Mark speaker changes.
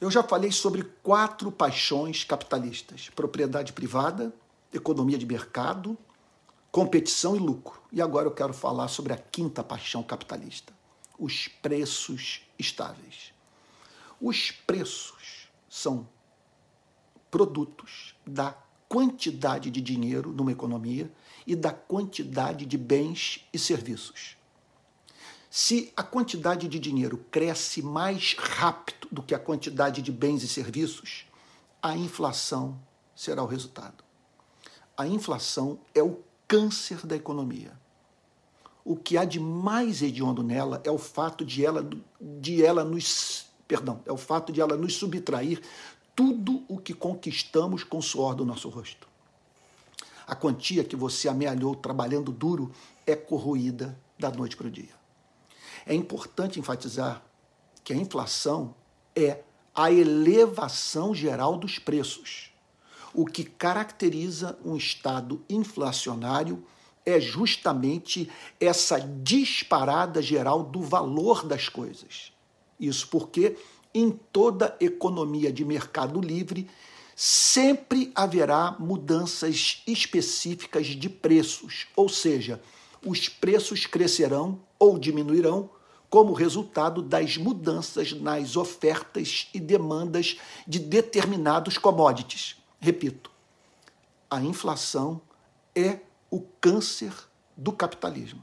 Speaker 1: Eu já falei sobre quatro paixões capitalistas: propriedade privada, economia de mercado, competição e lucro. E agora eu quero falar sobre a quinta paixão capitalista: os preços estáveis. Os preços são produtos da quantidade de dinheiro numa economia e da quantidade de bens e serviços. Se a quantidade de dinheiro cresce mais rápido do que a quantidade de bens e serviços, a inflação será o resultado. A inflação é o câncer da economia. O que há de mais hediondo nela é o fato de ela, de ela nos, perdão, é o fato de ela nos subtrair tudo o que conquistamos com o suor do nosso rosto. A quantia que você amealhou trabalhando duro é corroída da noite para o dia. É importante enfatizar que a inflação é a elevação geral dos preços. O que caracteriza um estado inflacionário é justamente essa disparada geral do valor das coisas. Isso porque em toda economia de mercado livre sempre haverá mudanças específicas de preços, ou seja, os preços crescerão ou diminuirão como resultado das mudanças nas ofertas e demandas de determinados commodities. Repito, a inflação é o câncer do capitalismo.